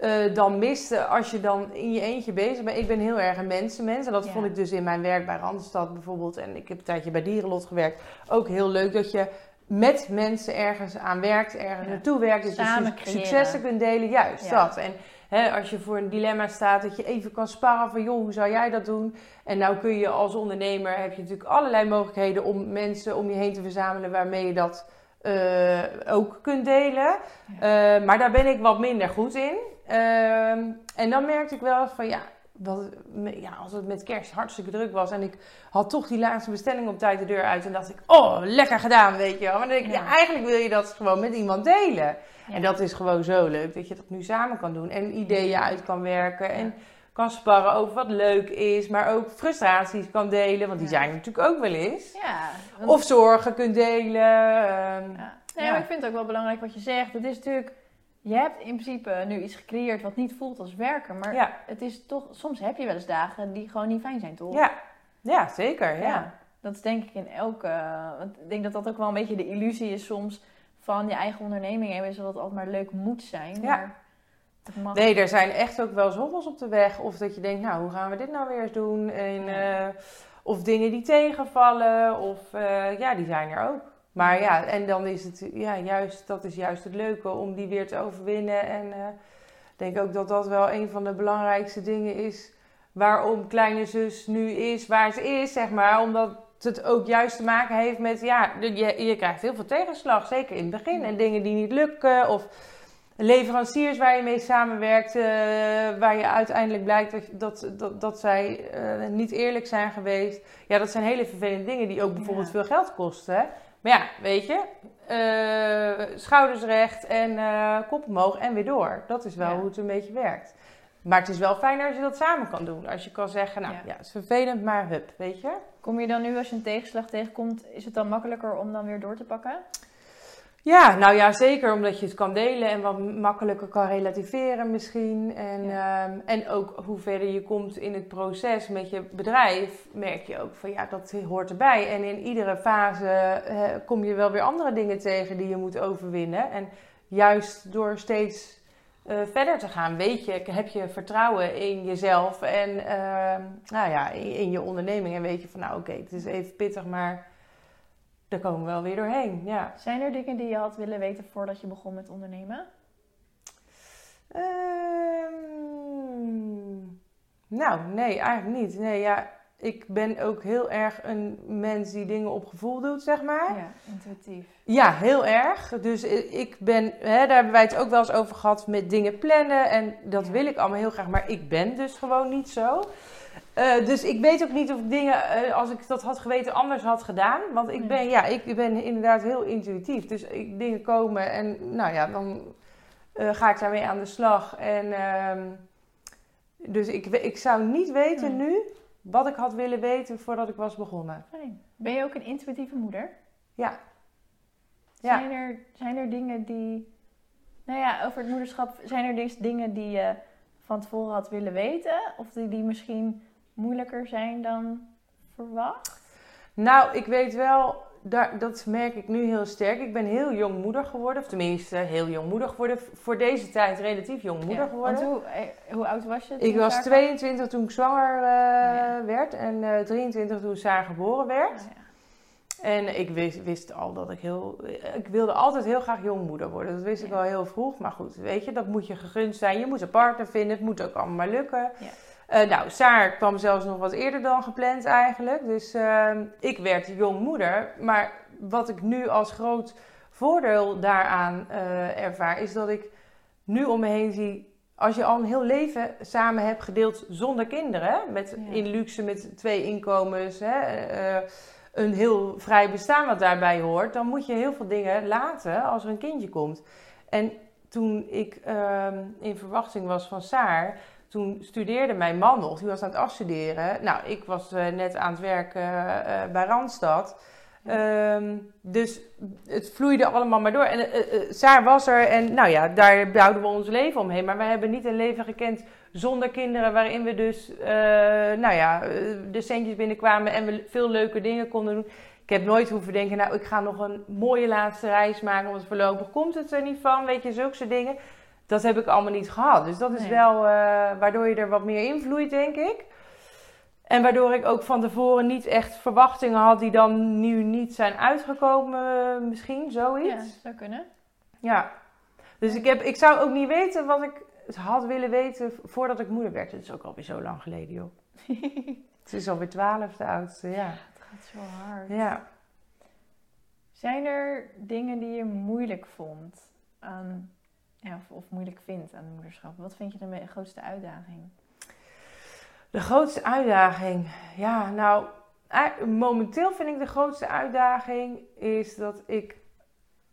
eh, dan miste als je dan in je eentje bezig bent. Ik ben heel erg een mensenmens. En dat
Ja.
vond ik dus in mijn werk bij Randstad bijvoorbeeld. En ik heb een tijdje bij Dierenlot gewerkt. Ook heel leuk dat je met mensen ergens aan werkt, ergens
Ja.
naartoe werkt. Dat
Samen
je successen kunt delen. Juist,
Ja.
dat. En hè, als je voor een dilemma staat, dat je even kan sparren van... joh, hoe zou jij dat doen? En nou kun je als ondernemer, heb je natuurlijk allerlei mogelijkheden... om mensen om je heen te verzamelen waarmee je dat eh, ook kunt delen. Eh, maar daar ben ik wat minder goed in. Ehm, en dan merkte ik wel van ja, ja, als het met kerst hartstikke druk was en ik had toch die laatste bestelling op tijd de deur uit en dacht ik, oh, lekker gedaan, weet je wel. Maar dan denk ik, ja.
Ja.
eigenlijk wil je dat gewoon met iemand delen.
Ja.
En dat is gewoon zo leuk, dat je dat nu samen kan doen en ideeën uit kan werken en kan sparren over wat leuk is, maar ook frustraties kan delen, want die
Ja.
zijn er natuurlijk ook wel eens.
Ja. want-
Of zorgen kunt delen. ehm,
Ja. Nee,
Ja.
maar ik vind het ook wel belangrijk wat je zegt. Het is natuurlijk, je hebt in principe nu iets gecreëerd wat niet voelt als werken. Maar
ja.
het is toch, soms heb je wel eens dagen die gewoon niet fijn zijn, toch?
Ja. ja, zeker. ja.
Ja, dat is denk ik in elke. Want ik denk dat dat ook wel een beetje de illusie is soms van je eigen onderneming hebben, is dat het altijd maar leuk moet zijn.
Ja.
Maar mag.
Nee, er zijn echt ook wel zobbels op de weg. Of dat je denkt, nou, hoe gaan we dit nou weer eens doen? En,
Ja.
eh, of dingen die tegenvallen. Of eh, ja, die zijn er ook. Maar ja, en dan is het ja, juist, dat is juist het leuke om die weer te overwinnen. En eh, ik denk ook dat dat wel een van de belangrijkste dingen is. Waarom kleine zus nu is waar ze is, zeg maar. Omdat het ook juist te maken heeft met, ja, je, je krijgt heel veel tegenslag. Zeker in het begin. En dingen die niet lukken. Of leveranciers waar je mee samenwerkt, eh, waar je uiteindelijk blijkt dat, dat, dat, dat zij eh, niet eerlijk zijn geweest. Ja, dat zijn hele vervelende dingen die ook bijvoorbeeld
Ja.
veel geld kosten. Maar ja, weet je, eh, schouders recht en eh, kop omhoog en weer door. Dat is wel
Ja.
hoe het een beetje werkt. Maar het is wel fijner als je dat samen kan doen. Als je kan zeggen, nou
Ja.
ja, het is vervelend, maar hup, weet je.
Kom je dan nu als je een tegenslag tegenkomt, is het dan makkelijker om dan weer door te pakken?
Ja, nou ja, zeker omdat je het kan delen en wat makkelijker kan relativeren misschien. En, ehm, en ook hoe verder je komt in het proces met je bedrijf, merk je ook van ja, dat hoort erbij. En in iedere fase eh, kom je wel weer andere dingen tegen die je moet overwinnen. En juist door steeds eh, verder te gaan, weet je, heb je vertrouwen in jezelf en ehm, nou ja, in, in je onderneming. En weet je van nou oké, het is even pittig, maar daar komen we wel weer doorheen. Ja.
Zijn er dingen die je had willen weten voordat je begon met ondernemen?
Ehm, nou, nee, eigenlijk niet. Nee, ja, ik ben ook heel erg een mens die dingen op gevoel doet, zeg maar.
Ja, intuïtief.
Ja, heel erg. Dus ik ben, hè, daar hebben wij het ook wel eens over gehad met dingen plannen. En dat
Ja.
wil ik allemaal heel graag, maar ik ben dus gewoon niet zo. Eh, dus ik weet ook niet of ik dingen, eh, als ik dat had geweten, anders had gedaan. Want ik ben, ja, ik ben inderdaad heel intuïtief. Dus ik, dingen komen en nou ja, dan eh, ga ik daarmee aan de slag. En ehm, dus ik, ik zou niet weten
Nee.
nu wat ik had willen weten voordat ik was begonnen.
Fijn. Ben je ook een intuïtieve moeder?
Ja. Ja.
Zijn, er, zijn er dingen die... Nou ja, over het moederschap. Zijn er dus dingen die je van tevoren had willen weten? Of die, die misschien moeilijker zijn dan verwacht?
Nou, ik weet wel, daar, dat merk ik nu heel sterk. Ik ben heel jong moeder geworden, of tenminste heel jong moeder geworden. Voor deze tijd relatief jong moeder
Ja,
geworden.
Want hoe, eh, hoe oud was je? toen
Ik was
Saar
22 toen ik zwanger eh,
ja.
werd en eh 23 toen Saar geboren werd.
Oh, ja.
En ik wist, wist al dat ik heel... Ik wilde altijd heel graag jongmoeder worden. Dat wist ik al heel vroeg. Maar goed, weet je, dat moet je gegund zijn. Je moet een partner vinden. Het moet ook allemaal lukken.
Ja.
Eh, nou, Saar kwam zelfs nog wat eerder dan gepland eigenlijk. Dus ehm, ik werd jongmoeder. Maar wat ik nu als groot voordeel daaraan eh, ervaar... is dat ik nu om me heen zie... Als je al een heel leven samen hebt gedeeld zonder kinderen... Met,
Ja.
in luxe met twee inkomens... Hè, eh, een heel vrij bestaan wat daarbij hoort, dan moet je heel veel dingen laten als er een kindje komt. En toen ik ehm, in verwachting was van Saar, toen studeerde mijn man nog, die was aan het afstuderen. Nou, ik was eh, net aan het werken eh, eh, bij Randstad. Ehm, dus het vloeide allemaal maar door. En Saar was er en nou ja, daar bouwden we ons leven omheen. Maar we hebben niet een leven gekend zonder kinderen, waarin we dus, nou ja, de centjes binnenkwamen en we veel leuke dingen konden doen. Ik heb nooit hoeven denken, nou, ik ga nog een mooie laatste reis maken, want voorlopig komt het er niet van, weet je, zulke soort dingen. Dat heb ik allemaal niet gehad. Dus dat is
Nee.
wel eh, waardoor je er wat meer invloeit, denk ik. En waardoor ik ook van tevoren niet echt verwachtingen had die dan nu niet zijn uitgekomen, misschien, zoiets.
Ja, zou kunnen.
Ja. Dus ik, heb, ik zou ook niet weten wat ik had willen weten voordat ik moeder werd. Het is ook alweer zo lang geleden, joh. [laughs] Het is alweer twaalf, de oudste, ja.
Het gaat zo hard.
Ja.
Zijn er dingen die je moeilijk vond aan, ja, of, of moeilijk vindt aan moederschap? Wat vind je de grootste uitdaging?
De grootste uitdaging, ja, nou, momenteel vind ik de grootste uitdaging is dat ik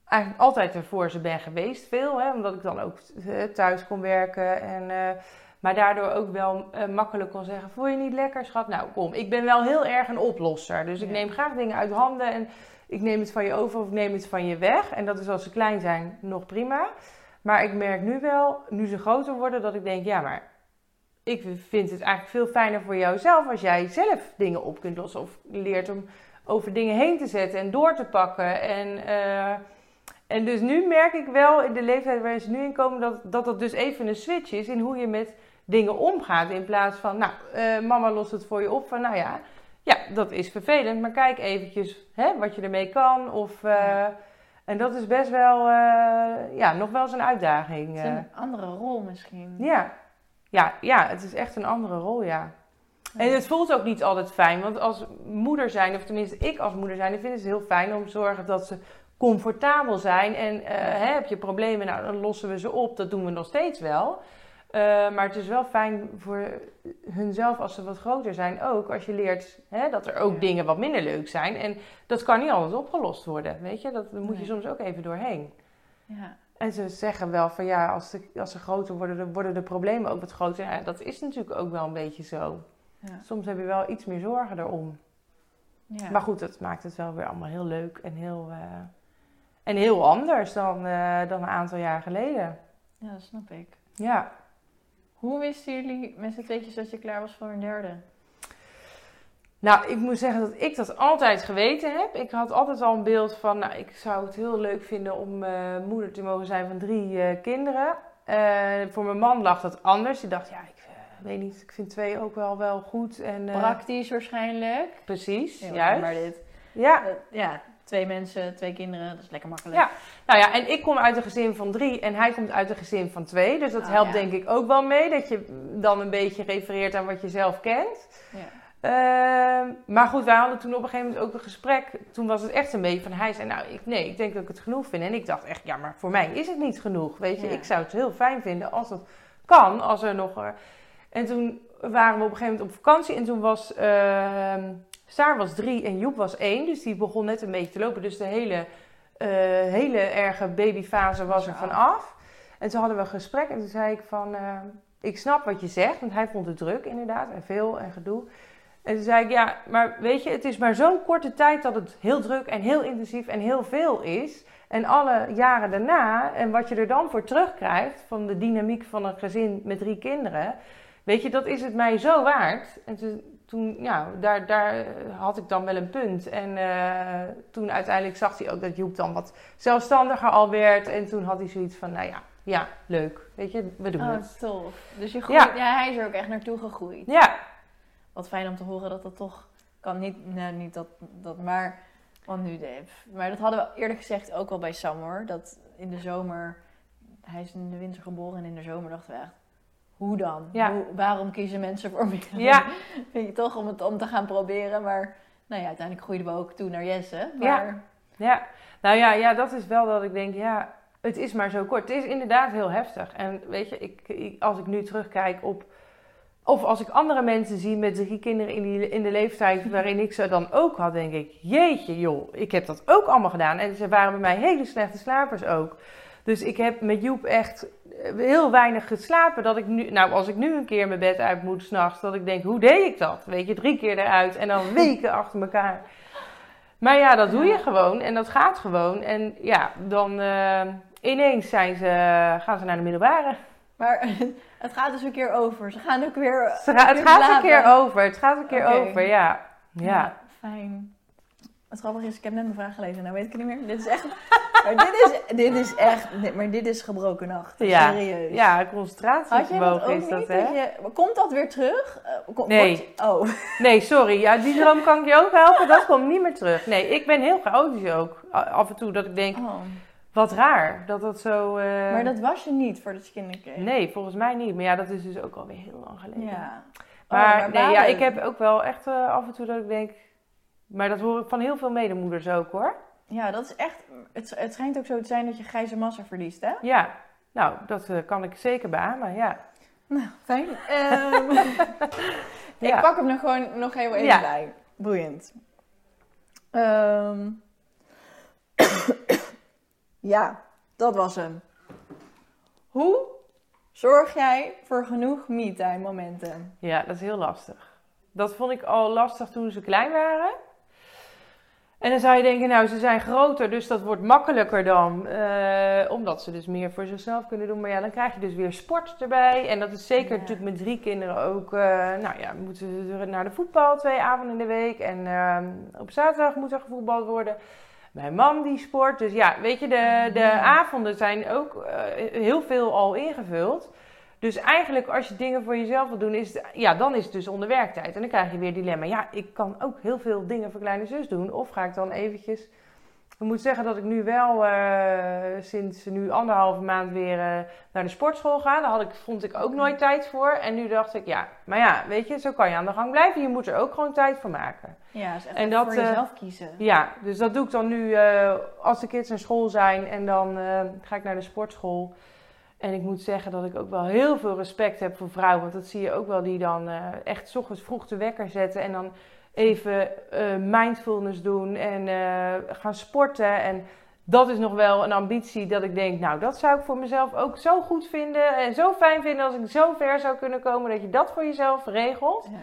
eigenlijk altijd er voor ze ben geweest, veel, hè, omdat ik dan ook eh, thuis kon werken en... eh, maar daardoor ook wel eh, makkelijk kon zeggen: Voel je niet lekker, schat? Nou, kom. Ik ben wel heel erg een oplosser. Dus ik
Ja.
neem graag dingen uit handen en ik neem het van je over of ik neem het van je weg. En dat is als ze klein zijn nog prima. Maar ik merk nu wel, nu ze groter worden, dat ik denk: Ja, maar ik vind het eigenlijk veel fijner voor jouzelf als jij zelf dingen op kunt lossen. Of leert om over dingen heen te zetten en door te pakken. En, eh, en dus nu merk ik wel in de leeftijd waar ze nu in komen, dat, dat dat dus even een switch is in hoe je met dingen omgaat. In plaats van, nou, eh, mama lost het voor je op. Van, nou ja, ja, dat is vervelend, maar kijk eventjes hè, wat je ermee kan. Of, eh. En dat is best wel, eh, ja, nog wel eens een uitdaging.
Het is
eh.
een andere rol misschien.
Ja. Ja, ja, het is echt een andere rol, ja. En het voelt ook niet altijd fijn, want als moeder zijn, of tenminste ik als moeder zijn, dan vinden ze het heel fijn om te zorgen dat ze comfortabel zijn. En eh, hè, heb je problemen, nou dan lossen we ze op, dat doen we nog steeds wel. Eh, maar het is wel fijn voor hunzelf als ze wat groter zijn ook, als je leert hè, dat er ook
Ja.
dingen wat minder leuk zijn. En dat kan niet altijd opgelost worden, weet je, dat, daar moet je
Nee.
soms ook even doorheen.
Ja.
En ze zeggen wel van ja, als, de, als ze groter worden, dan worden de problemen ook wat groter. Ja, dat is natuurlijk ook wel een beetje zo.
Ja.
Soms heb je wel iets meer zorgen erom.
Ja.
Maar goed, dat maakt het wel weer allemaal heel leuk en heel, eh, en heel anders dan, eh, dan een aantal jaar geleden.
ja, dat snap ik.
Ja.
Hoe wisten jullie met z'n tweetjes dat je klaar was voor een derde?
Nou, ik moet zeggen dat ik dat altijd geweten heb. Ik had altijd al een beeld van, nou, ik zou het heel leuk vinden om eh, moeder te mogen zijn van drie eh, kinderen. Eh, voor mijn man lag dat anders. Die dacht, ja, ik weet niet, ik vind twee ook wel, wel goed. En,
Praktisch waarschijnlijk.
Precies,
Heel
juist.
Maar dit.
Ja,
ja, twee mensen, twee kinderen, dat is lekker makkelijk.
Ja. nou ja, en ik kom uit een gezin van drie en hij komt uit een gezin van twee. Dus dat
Oh,
helpt
ja.
denk ik ook wel mee, dat je dan een beetje refereert aan wat je zelf kent.
Ja.
Ehm, maar goed, wij hadden toen op een gegeven moment ook een gesprek. Toen was het echt een beetje van hij zei, nou ik, nee, ik denk dat ik het genoeg vind. En ik dacht echt, ja, maar voor mij is het niet genoeg. Weet je,
Ja.
ik zou het heel fijn vinden als het kan, als er nog. En toen waren we op een gegeven moment op vakantie en toen was ehm Saar was drie en Joep was één, dus die begon net een beetje te lopen. Dus de hele, eh, hele erge babyfase was er
Was
van
eraf.
af. En toen hadden we een gesprek en toen zei ik van, eh, ik snap wat je zegt, want hij vond het druk inderdaad en veel en gedoe. En toen zei ik, ja, maar weet je, het is maar zo'n korte tijd dat het heel druk en heel intensief en heel veel is. En alle jaren daarna, en wat je er dan voor terugkrijgt van de dynamiek van een gezin met drie kinderen, weet je, dat is het mij zo waard. En toen, toen ja, daar, daar had ik dan wel een punt. En eh, toen uiteindelijk zag hij ook dat Joep dan wat zelfstandiger al werd. En toen had hij zoiets van, nou ja, ja, leuk. Weet je, we doen
Oh,
het.
tof. Dus je groeit,
Ja.
ja. hij is er ook echt naartoe gegroeid.
Ja,
Wat fijn om te horen dat dat toch kan. Niet, nou, niet dat, dat maar. Want nu, de, maar dat hadden we eerder gezegd ook al bij Sam hoor. Dat in de zomer, hij is in de winter geboren en in de zomer dachten we echt, hoe dan?
Ja.
Hoe, waarom kiezen mensen voor mij?
Ja. [laughs]
Vind je toch om het om te gaan proberen. Maar nou ja, uiteindelijk groeiden we ook toe naar Jesse.
Ja.
Maar
Ja, nou ja, ja, dat is wel dat ik denk, ja, het is maar zo kort. Het is inderdaad heel heftig. En weet je, ik, ik- als ik nu terugkijk op, of als ik andere mensen zie met drie kinderen in, die, in de leeftijd [laughs] waarin ik ze dan ook had, denk ik, jeetje joh, ik heb dat ook allemaal gedaan. En ze waren bij mij hele slechte slapers ook. Dus ik heb met Joep echt heel weinig geslapen. Dat ik nu, nou, als ik nu een keer mijn bed uit moet s'nachts, dat ik denk, hoe deed ik dat? Weet je, drie keer eruit en dan weken [laughs] achter elkaar. Maar ja, dat doe je gewoon en dat gaat gewoon. En ja, dan eh, ineens zijn ze, gaan ze naar de middelbare.
Maar [laughs] het gaat dus een keer over. Ze gaan ook weer.
Ze ga- het gaat een keer over. Het gaat een keer over, ja. Ja.
Fijn. Het grappige is, ik heb net mijn vraag gelezen. Nou weet ik het niet meer. Dit is echt. maar dit is, dit is echt. dit- maar dit is gebroken nacht.
Ja.
Serieus.
Ja, concentratievermogen is dat,
niet?
hè?
Je, komt dat weer terug? Eh, kom-
Nee.
wordt oh.
Nee, sorry. Ja, die droom kan ik je ook helpen. Dat komt niet meer terug. Nee, ik ben heel chaotisch ook. Af en toe dat ik denk,
Oh.
wat raar dat dat zo... eh,
Maar dat was je niet voordat je kinderen kreeg.
Nee, volgens mij niet. Maar ja, dat is dus ook alweer heel lang geleden.
Ja.
Maar,
Oh,
nee, ja, ik heb ook wel echt eh, af en toe dat ik denk... Maar dat hoor ik van heel veel medemoeders ook, hoor.
Ja, dat is echt. Het, het schijnt ook zo te zijn dat je grijze massa verliest, hè?
Ja, nou, dat eh, kan ik zeker beamen, ja.
Nou, fijn. [laughs] Ehm, [laughs]
Ja.
Ik pak hem er gewoon nog heel even
Ja.
bij. Boeiend. Ehm. [coughs] ja, dat was hem. Hoe zorg jij voor genoeg me-time momenten?
Ja, dat is heel lastig. Dat vond ik al lastig toen ze klein waren. En dan zou je denken, nou, ze zijn groter, dus dat wordt makkelijker dan. eh, omdat ze dus meer voor zichzelf kunnen doen. Maar ja, dan krijg je dus weer sport erbij. En dat is zeker
Ja.
natuurlijk met drie kinderen ook. eh, nou ja, moeten ze naar de voetbal twee avonden in de week. En ehm, op zaterdag moet er gevoetbald worden. Mijn man die sport. Dus ja, weet je, de, de
Ja.
avonden zijn ook eh, heel veel al ingevuld. Dus eigenlijk als je dingen voor jezelf wil doen, is het, ja, dan is het dus onder werktijd. En dan krijg je weer dilemma. Ja, ik kan ook heel veel dingen voor kleine zus doen. Of ga ik dan eventjes... Ik moet zeggen dat ik nu wel eh, sinds nu anderhalve maand weer eh, naar de sportschool ga. Daar had ik, vond ik ook nooit tijd voor. En nu dacht ik, ja, maar ja, weet je, zo kan je aan de gang blijven. Je moet er ook gewoon tijd voor maken.
Ja,
En dat,
voor
eh,
jezelf kiezen.
Ja, dus dat doe ik dan nu als de kids naar school zijn en dan ga ik naar de sportschool. En ik moet zeggen dat ik ook wel heel veel respect heb voor vrouwen. Want dat zie je ook wel die dan eh, echt ochtends vroeg de wekker zetten en dan even eh, mindfulness doen en eh, gaan sporten. En dat is nog wel een ambitie dat ik denk, nou dat zou ik voor mezelf ook zo goed vinden en zo fijn vinden als ik zo ver zou kunnen komen dat je dat voor jezelf regelt.
Ja.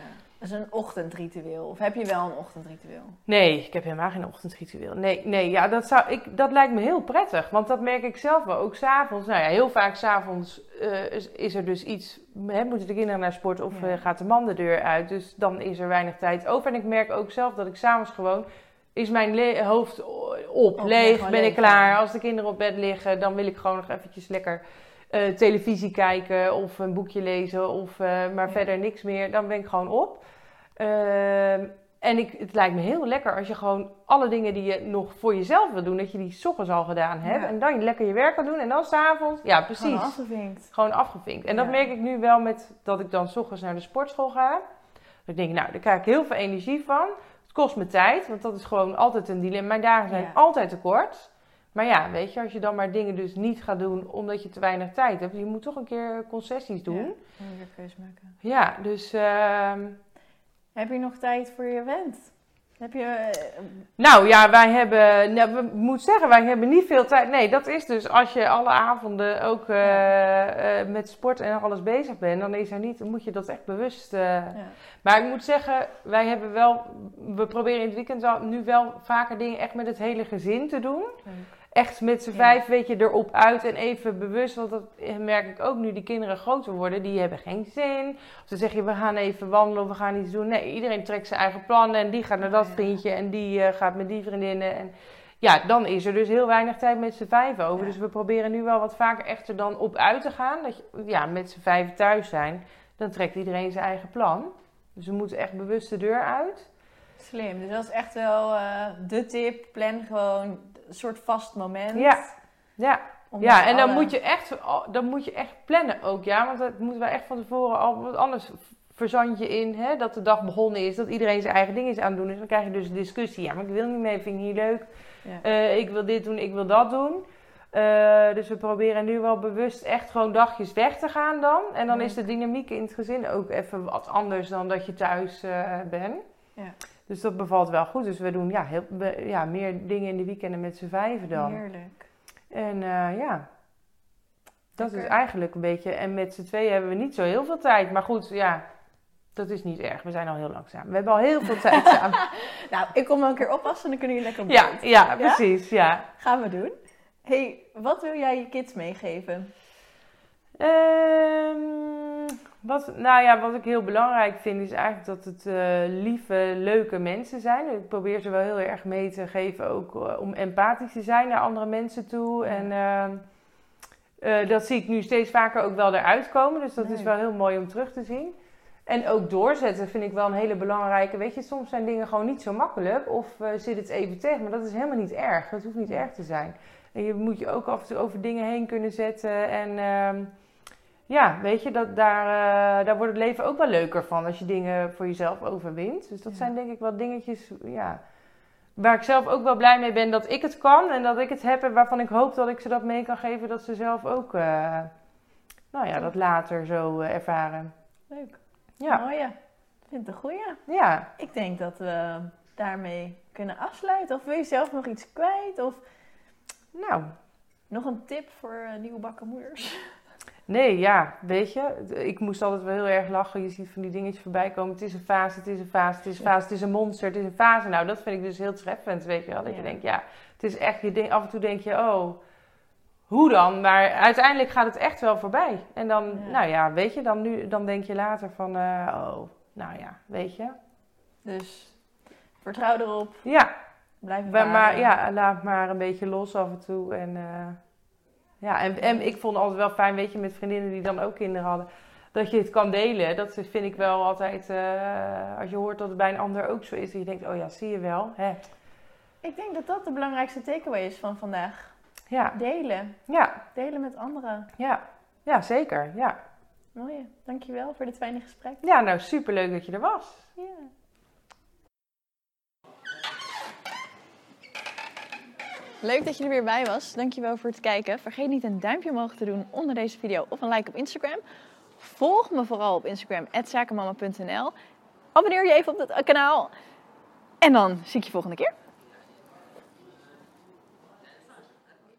Dat is een ochtendritueel. Of heb je wel een ochtendritueel?
Nee, ik heb helemaal geen ochtendritueel. Nee, nee ja, dat, zou, ik, dat lijkt me heel prettig. Want dat merk ik zelf wel. Ook s'avonds. Nou ja, heel vaak s'avonds uh, is, is er dus iets. Hè, moeten de kinderen naar sport of
Ja.
uh, gaat de man de deur uit. Dus dan is er weinig tijd over. En ik merk ook zelf dat ik s'avonds gewoon. Is mijn hoofd op, leeg, ben ik klaar.
ja.
Als de kinderen op bed liggen, dan wil ik gewoon nog eventjes lekker eh, televisie kijken of een boekje lezen. Of, eh, maar
Ja.
verder niks meer. Dan ben ik gewoon op. Ehm, en ik, het lijkt me heel lekker als je gewoon alle dingen die je nog voor jezelf wil doen, dat je die ochtends al gedaan hebt.
Ja.
En dan je lekker je werk kan doen. En dan s'avonds, ja precies,
Gewoon
gewoon,
afgevinkt.
afgevinkt. En dat merk ik nu wel met dat ik dan ochtends naar de sportschool ga. Dat ik denk, nou, daar krijg ik heel veel energie van. Het kost me tijd, want dat is gewoon altijd een dilemma. Mijn dagen zijn
Ja.
altijd te kort. Maar ja, weet je, als je dan maar dingen dus niet gaat doen omdat je te weinig tijd hebt, je moet toch een keer concessies doen.
Ja, weer keuze maken.
Ja, dus ehm,
Heb je nog tijd voor je event? Heb je... eh,
Nou ja, wij hebben, nou, we moet zeggen, wij hebben niet veel tijd. Nee, dat is dus als je alle avonden ook eh, eh, met sport en alles bezig bent, dan is er niet, dan moet je dat echt bewust.
ja.
Maar ik moet zeggen, wij hebben wel, we proberen in het weekend wel, nu wel vaker dingen echt met het hele gezin te doen. Echt met z'n
Ja.
vijf, weet je, erop uit en even bewust. Want dat merk ik ook nu die kinderen groter worden. Die hebben geen zin. Of dan zeg je, we gaan even wandelen of we gaan iets doen. Nee, iedereen trekt zijn eigen plannen. En die gaat naar dat vriendje en die eh, gaat met die vriendinnen. En ja, dan is er dus heel weinig tijd met z'n vijf over.
Ja.
Dus we proberen nu wel wat vaker echt er dan op uit te gaan. Dat je, ja, met z'n vijf thuis zijn. Dan trekt iedereen zijn eigen plan. Dus we moeten echt bewust de deur uit.
Slim. Dus dat is echt wel eh, de tip. Plan gewoon soort vast moment.
Ja. Ja, Ja, en dan moet, je echt, dan moet je echt plannen ook, ja. Want dat moeten we echt van tevoren al, want anders verzand je in hè, dat de dag begonnen is, dat iedereen zijn eigen ding is aan het doen. Dus dan krijg je dus een discussie. Ja, maar ik wil niet mee, vind ik niet leuk.
Ja.
Eh, ik wil dit doen, ik wil dat doen. Eh, dus we proberen nu wel bewust echt gewoon dagjes weg te gaan dan. En dan is de dynamiek in het gezin ook even wat anders dan dat je thuis eh, bent.
Ja.
Dus dat bevalt wel goed. Dus we doen ja, heel, we- ja, meer dingen in de weekenden met z'n vijven dan.
Heerlijk.
En eh, ja, dat is eigenlijk een beetje. En met z'n tweeën hebben we niet zo heel veel tijd. Maar goed, ja, dat is niet erg. We zijn al heel langzaam. We hebben al heel veel tijd samen. [laughs]
Nou, ik kom wel een keer oppassen en dan kunnen jullie lekker op
Ja, ja, precies. Ja.
Gaan we doen. hey, wat wil jij je kids meegeven?
Ehm, wat, nou ja, wat ik heel belangrijk vind is eigenlijk dat het eh, lieve, leuke mensen zijn. Ik probeer ze wel heel erg mee te geven ook eh, om empathisch te zijn naar andere mensen toe. En ehm, eh, dat zie ik nu steeds vaker ook wel eruit komen. Dus dat is wel heel mooi om terug te zien. En ook doorzetten vind ik wel een hele belangrijke. Weet je, soms zijn dingen gewoon niet zo makkelijk. Of zit het even tegen. Maar dat is helemaal niet erg. Dat hoeft niet erg te zijn. En je moet je ook af en toe over dingen heen kunnen zetten. En ehm, ja, weet je, dat, daar, eh, daar wordt het leven ook wel leuker van. Als je dingen voor jezelf overwint. Dus dat
Ja.
zijn denk ik wel dingetjes ja, waar ik zelf ook wel blij mee ben dat ik het kan. En dat ik het heb. En waarvan ik hoop dat ik ze dat mee kan geven. Dat ze zelf ook eh, nou ja, dat later zo eh, ervaren.
Leuk.
Ja,
Mooie. Ik vind het een goeie.
ja.
Ik denk dat we daarmee kunnen afsluiten. Of wil je zelf nog iets kwijt? Of
nou...
nog een tip voor eh, nieuwbakken moeders?
Nee, ja, weet je, ik moest altijd wel heel erg lachen. Je ziet van die dingetjes voorbij komen. Het is een fase, het is een fase, het is een fase, het is een monster, het is een fase. Nou, dat vind ik dus heel treffend, weet je wel. Dat je denkt, ja, het is echt, je denkt, af en toe denk je, oh, hoe dan? Maar uiteindelijk gaat het echt wel voorbij. En dan,
Ja.
nou ja, weet je, dan, nu, dan denk je later van, eh, oh, nou ja, weet je.
Dus vertrouw erop.
Ja,
Blijf
maar, maar ja, laat maar een beetje los af en toe. En, eh, ja, en, en ik vond het altijd wel fijn, weet je, met vriendinnen die dan ook kinderen hadden, dat je het kan delen. Dat vind ik wel altijd, eh, als je hoort dat het bij een ander ook zo is, dat je denkt, oh ja, zie je wel. Hè?
Ik denk dat dat de belangrijkste takeaway is van vandaag.
Ja,
Delen.
ja,
Delen met anderen.
ja, ja, zeker. Ja.
Mooi. Dankjewel voor dit fijne gesprek.
ja, nou superleuk dat je er was.
Ja. Leuk dat je er weer bij was. Dankjewel voor het kijken. Vergeet niet een duimpje omhoog te doen onder deze video of een like op Instagram. Volg me vooral op Instagram, zakenmama.nl. Abonneer je even op het kanaal. En dan zie ik je volgende keer.